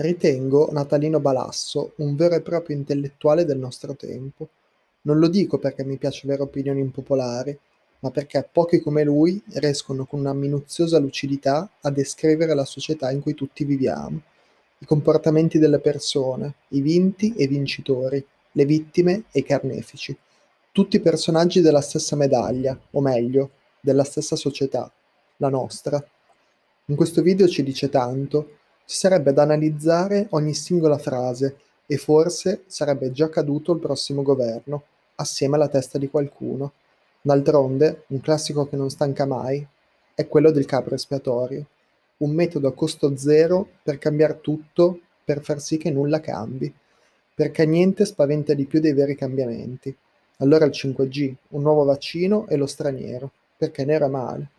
Ritengo Natalino Balasso un vero e proprio intellettuale del nostro tempo. Non lo dico perché mi piace avere opinioni impopolari, ma perché pochi come lui riescono con una minuziosa lucidità a descrivere la società in cui tutti viviamo, i comportamenti delle persone, i vinti e i vincitori, le vittime e i carnefici, tutti personaggi della stessa medaglia, o meglio, della stessa società, la nostra. In questo video ci dice tanto, ci sarebbe da analizzare ogni singola frase e forse sarebbe già caduto il prossimo governo, assieme alla testa di qualcuno. D'altronde, un classico che non stanca mai è quello del capro espiatorio, un metodo a costo zero per cambiare tutto per far sì che nulla cambi, perché niente spaventa di più dei veri cambiamenti. Allora il 5G, un nuovo vaccino e lo straniero, perché nero è male.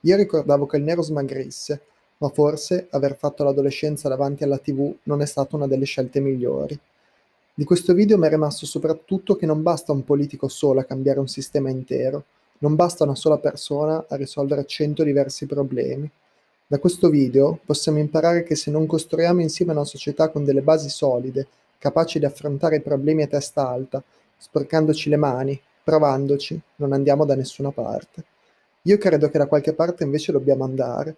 Io ricordavo che il nero smagrisse, ma forse aver fatto l'adolescenza davanti alla tv non è stata una delle scelte migliori. Di questo video mi è rimasto soprattutto che non basta un politico solo a cambiare un sistema intero, non basta una sola persona a risolvere cento diversi problemi. Da questo video possiamo imparare che se non costruiamo insieme una società con delle basi solide, capaci di affrontare i problemi a testa alta, sporcandoci le mani, provandoci, non andiamo da nessuna parte. Io credo che da qualche parte invece dobbiamo andare,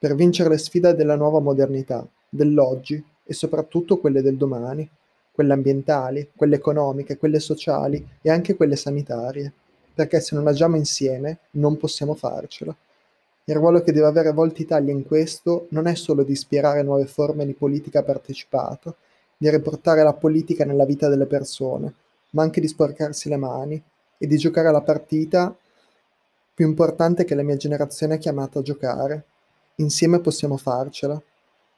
per vincere le sfide della nuova modernità, dell'oggi e soprattutto quelle del domani, quelle ambientali, quelle economiche, quelle sociali e anche quelle sanitarie, perché se non agiamo insieme non possiamo farcela. Il ruolo che deve avere Volta Italia in questo non è solo di ispirare nuove forme di politica partecipata, di riportare la politica nella vita delle persone, ma anche di sporcarsi le mani e di giocare la partita più importante che la mia generazione è chiamata a giocare, Insieme possiamo farcela.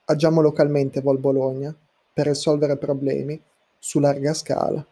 Agiamo localmente Vol Bologna per risolvere problemi su larga scala.